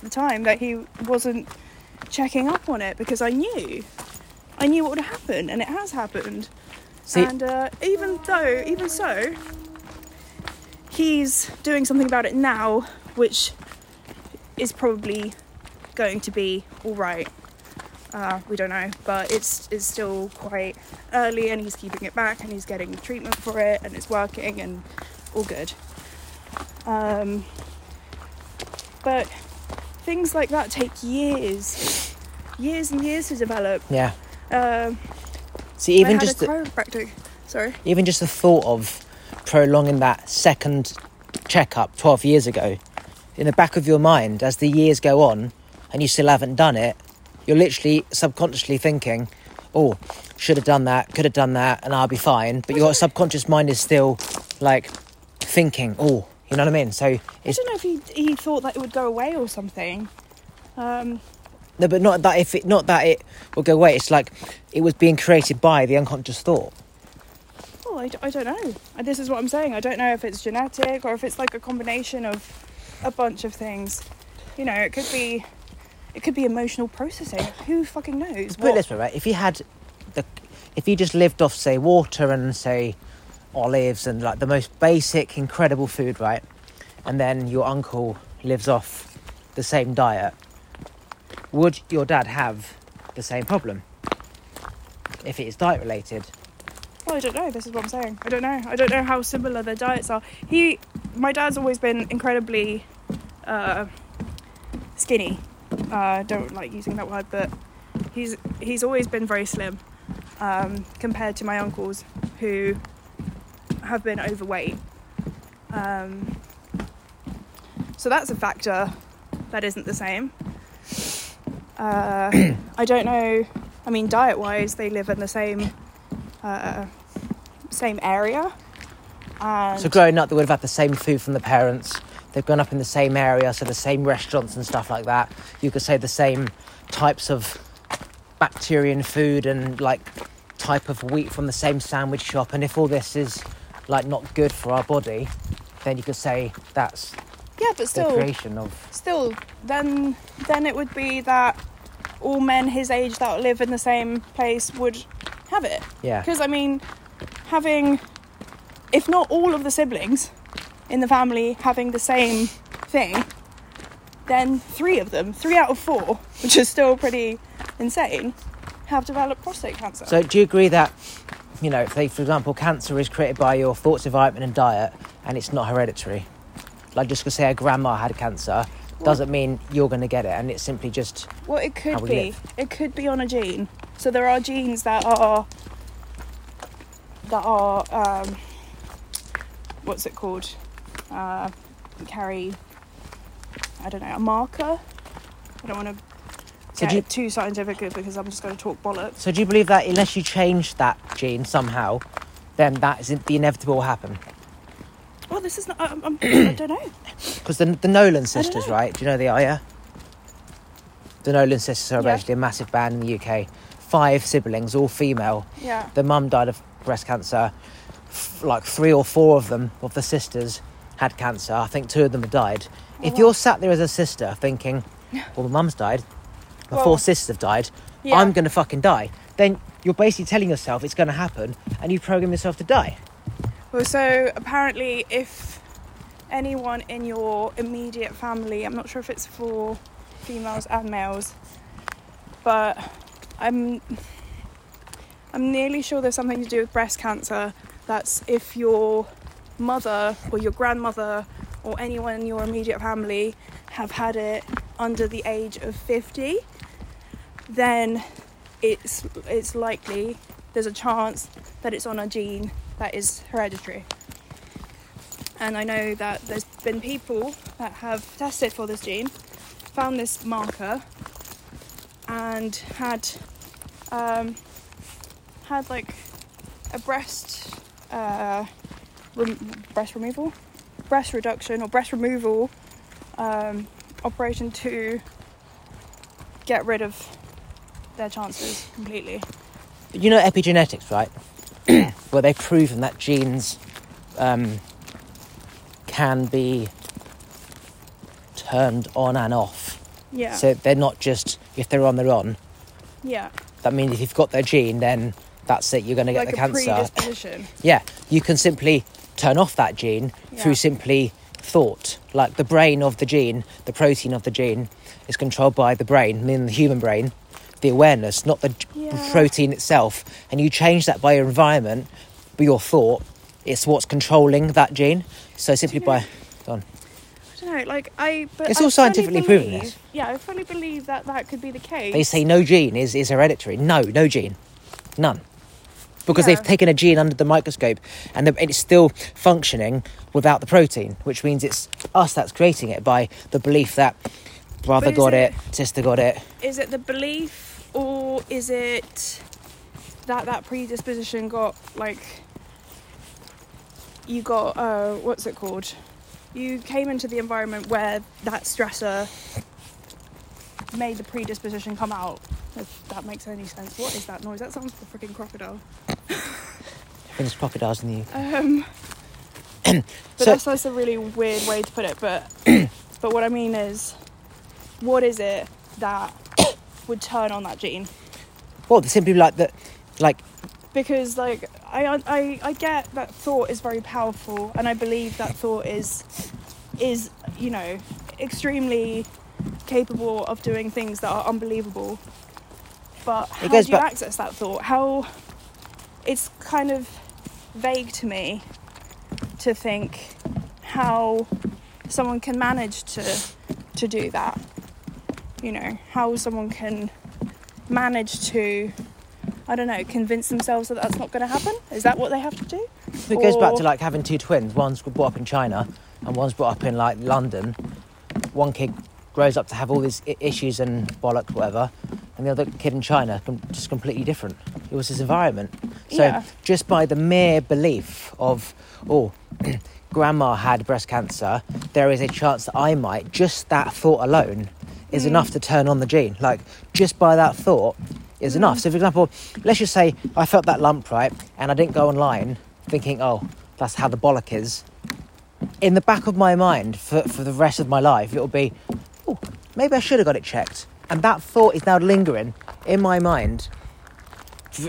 the time that he wasn't checking up on it because I knew. I knew what would happen, and it has happened. See, And uh, even though, even so, he's doing something about it now, which is probably going to be all right. Uh, we don't know, but it's it's still quite early, and he's keeping it back, and he's getting treatment for it, and it's working, and all good. Um, but things like that take years, years and years to develop. yeah. Um, See, even just the. Sorry. even just the thought of prolonging that second checkup 12 years ago in the back of your mind as the years go on and you still haven't done it you're literally subconsciously thinking oh should have done that could have done that and i'll be fine but your subconscious mind is still like thinking oh you know what i mean so I don't know if he he thought that it would go away or something. Um, no but not that if it not that it will go away it's like it was being created by the unconscious thought well, I, d- I don't know. This is what I'm saying. I don't know if it's genetic or if it's like a combination of a bunch of things. You know, it could be it could be emotional processing. Who fucking knows? Put it this way, right? If you had the, if you just lived off, say, water and say olives and like the most basic, incredible food, right? And then your uncle lives off the same diet, would your dad have the same problem? If it is diet related, Well, I don't know. This is what I'm saying. I don't know. I don't know how similar their diets are. He, my dad's always been incredibly uh, skinny. Uh, don't like using that word, but he's he's always been very slim um, compared to my uncles who have been overweight. Um, so that's a factor that isn't the same. Uh, I don't know. I mean, diet-wise, they live in the same uh, same area. So growing up, they would have had the same food from the parents. They've grown up in the same area, so the same restaurants and stuff like that. You could say the same types of bacterian food and like type of wheat from the same sandwich shop. And if all this is like not good for our body, then you could say that's yeah, but the still, creation of. still, then then it would be that all men his age that live in the same place would have it. Yeah. Because I mean, having, if not all of the siblings in the family having the same thing, then three of them, three out of four, which is still pretty insane, have developed prostate cancer. So do you agree that, you know, say for example, cancer is created by your thoughts, of environment, and diet, and it's not hereditary? Like just because say a grandma had cancer doesn't mean you're going to get it, and it's simply just Well, it could we be. live. It could be on a gene. So there are genes that are that are um, what's it called? Uh, carry. I don't know a marker. I don't want to So get do you- too scientific because I'm just going to talk bollocks. So do you believe that unless you change that gene somehow, then that is the inevitable will happen? Well, this is not. I'm, I'm, I don't know. Because the, the Nolan sisters, right? Do you know they are? Yeah. The Nolan sisters are Yeah. basically a massive band in the UK. Five siblings, all female. Yeah. The mum died of breast cancer. F- like three or four of them, of the sisters, had cancer. I think two of them have died. Oh, if Oh, you're sat there as a sister thinking, well, my mum's died, my Well, four sisters have died, Yeah. I'm going to fucking die, then you're basically telling yourself it's going to happen and you program yourself to die. Well, so apparently, if anyone in your immediate family, I'm not sure if it's for females and males, but I'm I'm nearly sure there's something to do with breast cancer. That's if your mother or your grandmother or anyone in your immediate family have had it under the age of 50, then it's it's likely there's a chance that it's on a gene that is hereditary. And I know that there's been people that have tested for this gene, found this marker, and had um, had like a breast uh, breast removal, breast reduction or breast removal um, operation to get rid of their chances completely. But you know epigenetics, right? Where they've proven that genes um, can be turned on and off Yeah. So they're not just if they're on, they're on. yeah. That means if you've got their gene, then that's it. You're going to get Like the cancer. Yeah, you can simply turn off that gene Yeah. through simply thought. Like the brain of the gene, the protein of the gene, is controlled by the brain, meaning the human brain, the awareness, not the Yeah. protein itself. And you change that by your environment, by your thought. It's what's controlling that gene. So simply by, go on. I don't know, like I. But It's I all scientifically proven, this. Yeah, I fully believe that that could be the case. They say no gene is, is hereditary. No, no gene. None. Because Yeah. they've taken a gene under the microscope and, the, it's still functioning without the protein, which means it's us that's creating it by the belief that brother got it- it, sister got it. Is it the belief, or is it that that predisposition got like you got uh, what's it called? You came into the environment where that stressor made the predisposition come out. If that makes any sense. What is that noise? That sounds like a freaking crocodile. There's crocodiles in the Um, but So- that's, that's a really weird way to put it. But but what I mean is, what is it that would turn on that gene? Well, simply like that, like Because like I, I I get that thought is very powerful, and I believe that thought is is you know extremely capable of doing things that are unbelievable. But how do you back- access that thought? How it's kind of vague to me to think how someone can manage to to do that. You know, how someone can manage to I don't know, convince themselves that that's not going to happen. Is that what they have to do? it goes back to like having two twins. One's brought up in China and one's brought up in like London. One kid grows up to have all these issues and bollocks, whatever, and the other kid in China just completely different. It was his environment. So Yeah. just by the mere belief of, oh, grandma had breast cancer, there is a chance that I might. Just that thought alone is Mm. enough to turn on the gene. Like just by that thought is enough. So for example, let's just say I felt that lump right, and I didn't go online thinking, oh, that's how the bollock is. In the back of my mind for, for the rest of my life, it'll be, oh, maybe I should have got it checked. And that thought is now lingering in my mind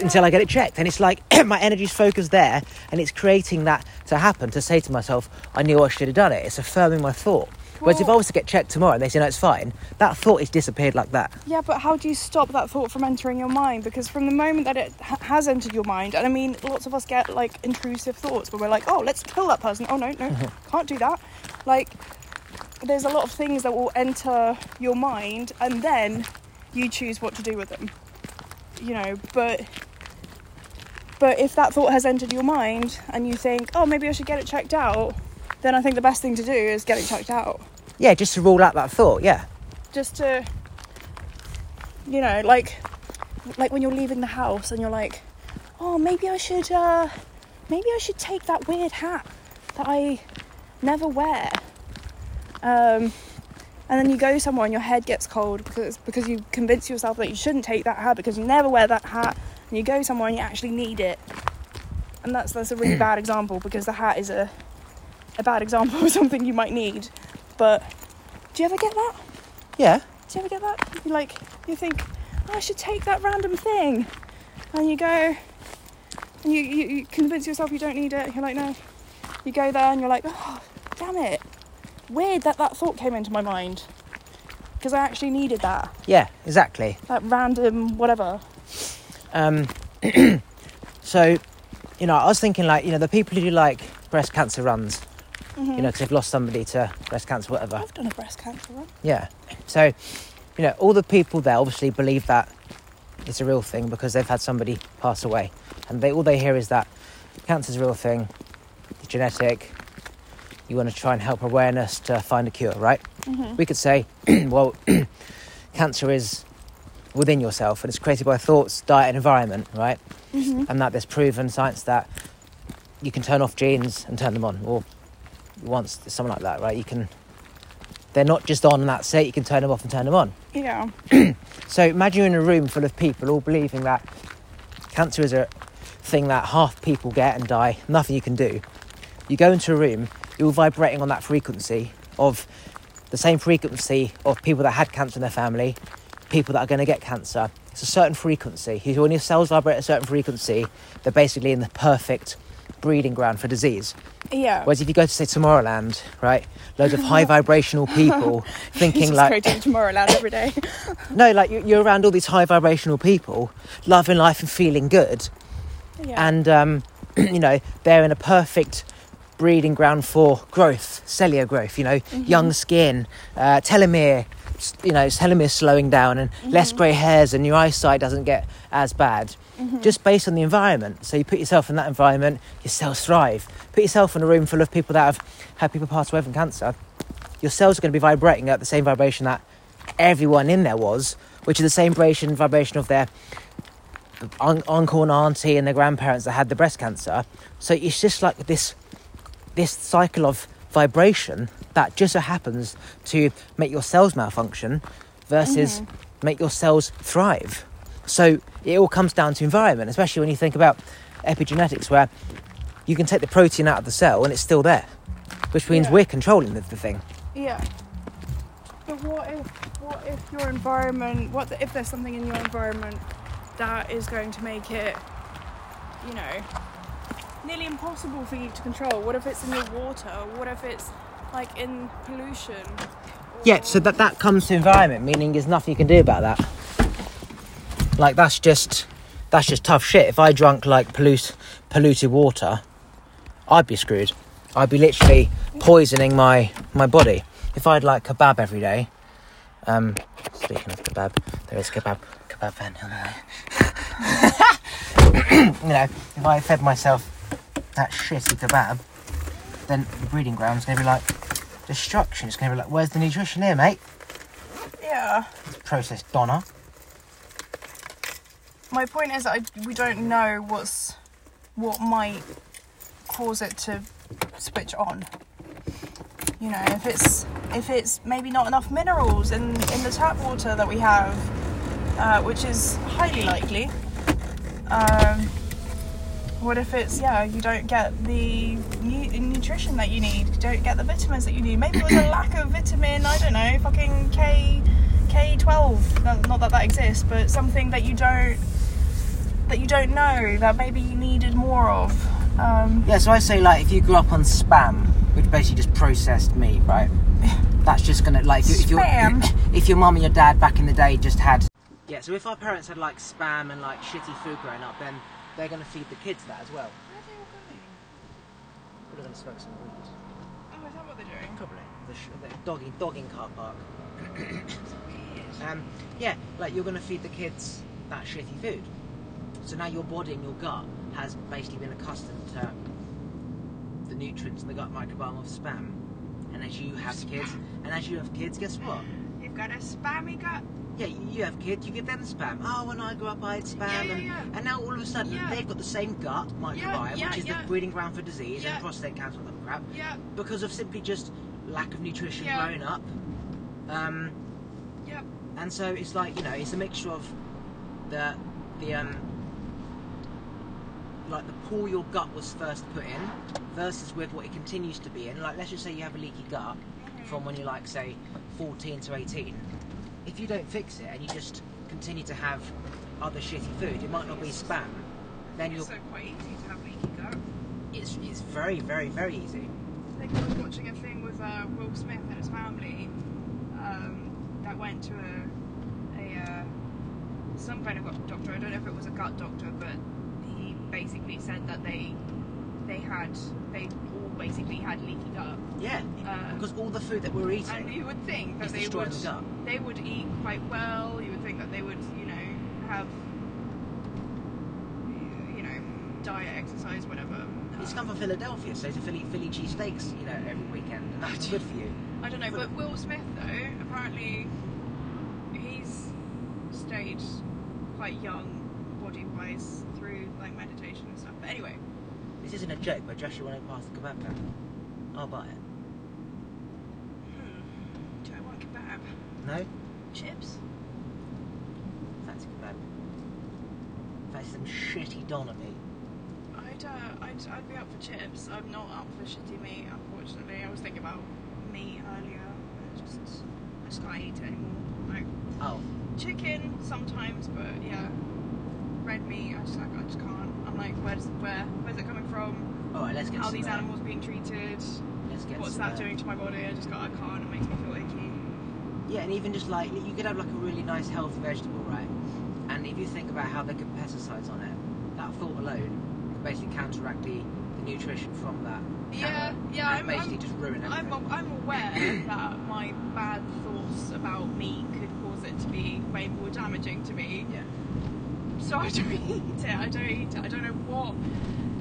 until I get it checked. And it's like my energy's focused there, and it's creating that to happen to say to myself, I knew I should have done it. It's affirming my thought. Whereas if I was to get checked tomorrow and they say, no, it's fine, that thought is disappeared like that. Yeah, but how do you stop that thought from entering your mind? Because from the moment that it ha- has entered your mind, and I mean, lots of us get like intrusive thoughts where we're like, oh, let's kill that person. Oh, no, no, mm-hmm. can't do that. Like, there's a lot of things that will enter your mind, and then you choose what to do with them. You know, but. But if that thought has entered your mind and you think, oh, maybe I should get it checked out, then I think the best thing to do is get it checked out. Yeah, just to rule out that thought, yeah. just to you know like like when you're leaving the house and you're like oh maybe i should uh maybe i should take that weird hat that i never wear um and then you go somewhere and your head gets cold because because you convince yourself that you shouldn't take that hat because you never wear that hat and you go somewhere and you actually need it and that's that's a really bad example because the hat is a a bad example of something you might need but do you ever get that Yeah. do you ever get that? You like you think oh, I should take that random thing, and you go and you, you, you convince yourself you don't need it. You're like no. You go there and you're like oh damn it, weird that that thought came into my mind because I actually needed that Yeah, exactly. that random whatever. Um, so, you know, I was thinking like, you know, the people who do like breast cancer runs, you know, because they've lost somebody to breast cancer, whatever. I've done a breast cancer run. Yeah. So, you know, all the people there obviously believe that it's a real thing because they've had somebody pass away, and they all they hear is that cancer's a real thing, it's genetic. You want to try and help awareness to find a cure, right? Mm-hmm. We could say, well, cancer is within yourself and it's created by thoughts, diet, and environment, right? Mm-hmm. and that there's proven science that you can turn off genes and turn them on, or once something like that, right? You can. They're not just on and that's it. You can turn them off and turn them on. Yeah. So imagine you're in a room full of people all believing that cancer is a thing that half people get and die. Nothing you can do. You go into a room, you're vibrating on that frequency of the same frequency of people that had cancer in their family, people that are going to get cancer. It's a certain frequency. When your cells vibrate at a certain frequency, they're basically in the perfect breeding ground for disease. Yeah. Whereas if you go to say Tomorrowland, right, loads of high vibrational people thinking Just like go to Tomorrowland every day. no, like you- you're around all these high vibrational people, loving life and feeling good, Yeah. and um, you know they're in a perfect breeding ground for growth, cellular growth. You know, young skin, uh, telomere, you know, telomere slowing down, and less grey hairs, and your eyesight doesn't get as bad. Just based on the environment. So you put yourself in that environment, your cells thrive. Put yourself in a room full of people that have had people pass away from cancer. Your cells are going to be vibrating at the same vibration that everyone in there was, which is the same vibration vibration of their un- uncle and auntie and their grandparents that had the breast cancer. So it's just like this this cycle of vibration that just so happens to make your cells malfunction versus mm-hmm. make your cells thrive. So it all comes down to environment, especially when you think about epigenetics, where you can take the protein out of the cell and it's still there, which means Yeah. we're controlling the, the thing. Yeah. But what if what if your environment what if there's something in your environment that is going to make it, you know, nearly impossible for you to control? What if it's in your water? What if it's like in pollution? Yeah, so that that comes to environment, meaning there's nothing you can do about that. Like that's just that's just tough shit. If I drank like pollute, polluted water, I'd be screwed. I'd be literally poisoning my my body. If I'd like kebab every day, um, speaking of kebab, there is kebab kebab van there. you know, if I fed myself that shitty kebab, then the breeding ground's gonna be like destruction. It's to be like, where's the nutrition here, mate? Yeah. Processed doner. My point is, I we don't know what's what might cause it to switch on. You know, if it's if it's maybe not enough minerals in in the tap water that we have, uh, which is highly likely. Um, what if it's yeah you don't get the nu- nutrition that you need, you don't get the vitamins that you need? Maybe there's a lack of vitamin. I don't know, fucking K K twelve. Not, not that that exists, but something that you don't that you don't know that maybe you needed more of. Um, Yeah, so I say like if you grew up on spam, which basically just processed meat, right? That's just gonna like if, you- if your Spam? if your mum and your dad back in the day just had. Yeah, so if our parents had like spam and like shitty food growing up, then they're gonna feed the kids that as well. Probably gonna smoke some weed. Oh, is that what they're doing? Probably the, sh- the dogging dogging car park. um, yeah, like you're gonna feed the kids that shitty food. So now your body and your gut has basically been accustomed to the nutrients in the gut microbiome of spam. And as you have kids, and as you have kids, guess what? You've got a spammy gut. Yeah, you have kids, you give them spam. Oh, when I grew up, I ate spam, Yeah, yeah, and, yeah. and now all of a sudden they've got the same gut microbiome, which is the breeding ground for disease and prostate cancer and crap, Yeah, because of simply just lack of nutrition growing up. Um, yeah. and so it's like you know, it's a mixture of the the um like the pool your gut was first put in versus with what it continues to be in. Like let's just say you have a leaky gut from when you're like say 14 to 18. If you don't fix it and you just continue to have other shitty food, it might not be spam. Then you're It's so quite easy to have leaky gut. it's it's very very very easy. I think I was watching a thing with uh, Will Smith and his family um, that went to a, a uh, some kind of doctor. I don't know if it was a gut doctor, but basically said that they they had they all basically had leaky gut. Yeah, Uh, because all the food that we're eating. and you would think that they would the they would eat quite well. You would think that they would, you know, have, you know, diet, exercise, whatever. It's Um, come from Philadelphia, so it's a Philly Philly cheesesteaks, you know, every weekend, and that's good for you. I don't know, but Will Smith though, apparently, he's stayed quite young, body-wise, through like stuff. But anyway, This isn't a joke, but Josh, you want to pass the kebab van? I'll buy it. hmm, do I want kebab? No? Chips? Fancy kebab. Fancy some shitty doner meat. I'd, uh, I'd, I'd be up for chips. I'm not up for shitty meat, unfortunately. I was thinking about meat earlier. I just, I just can't eat it anymore. Like Oh, chicken sometimes, but yeah, red meat. I just like I just can't. Like, where's where where's it coming from? all right. Let's get How these animals being treated? Let's get What's that doing to my body? I just got I can't. It makes me feel icky. Yeah, and even just like you could have like a really nice healthy vegetable, right? And if you think about how they put pesticides on it, that thought alone could basically counteract the, the nutrition from that. Yeah, yeah, And I'm- basically I'm- just ruin everything. I'm I'm aware that my bad thoughts about meat could cause it to be way more damaging to me. yeah. So I don't eat it. I don't eat it. I don't know what,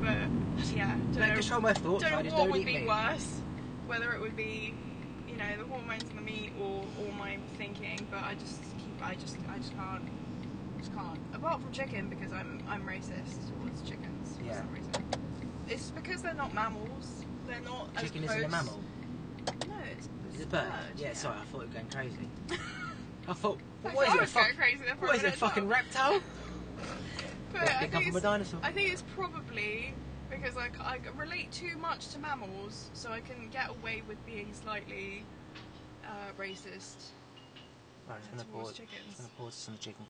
but yeah, don't Don't know. control my thoughts. don't I know just what don't would be meat. worse, whether it would be, you know, the hormones in the meat or, or my thinking. But I just keep, I just, I just can't, just can't. Apart from chicken, because I'm, I'm racist towards chickens for Yeah. some reason. It's because they're not mammals. They're not. Chicken isn't a mammal. No, it's, It's a bird. Yeah, sorry, I thought you were going crazy. I thought, I what is it? I fuck, going crazy there a it? A fucking reptile? But I think, a it's, dinosaur. I think it's probably because like I relate too much to mammals, so I can get away with being slightly uh, racist. Right, I'm Towards gonna pause. chickens. I'm gonna pause some chicken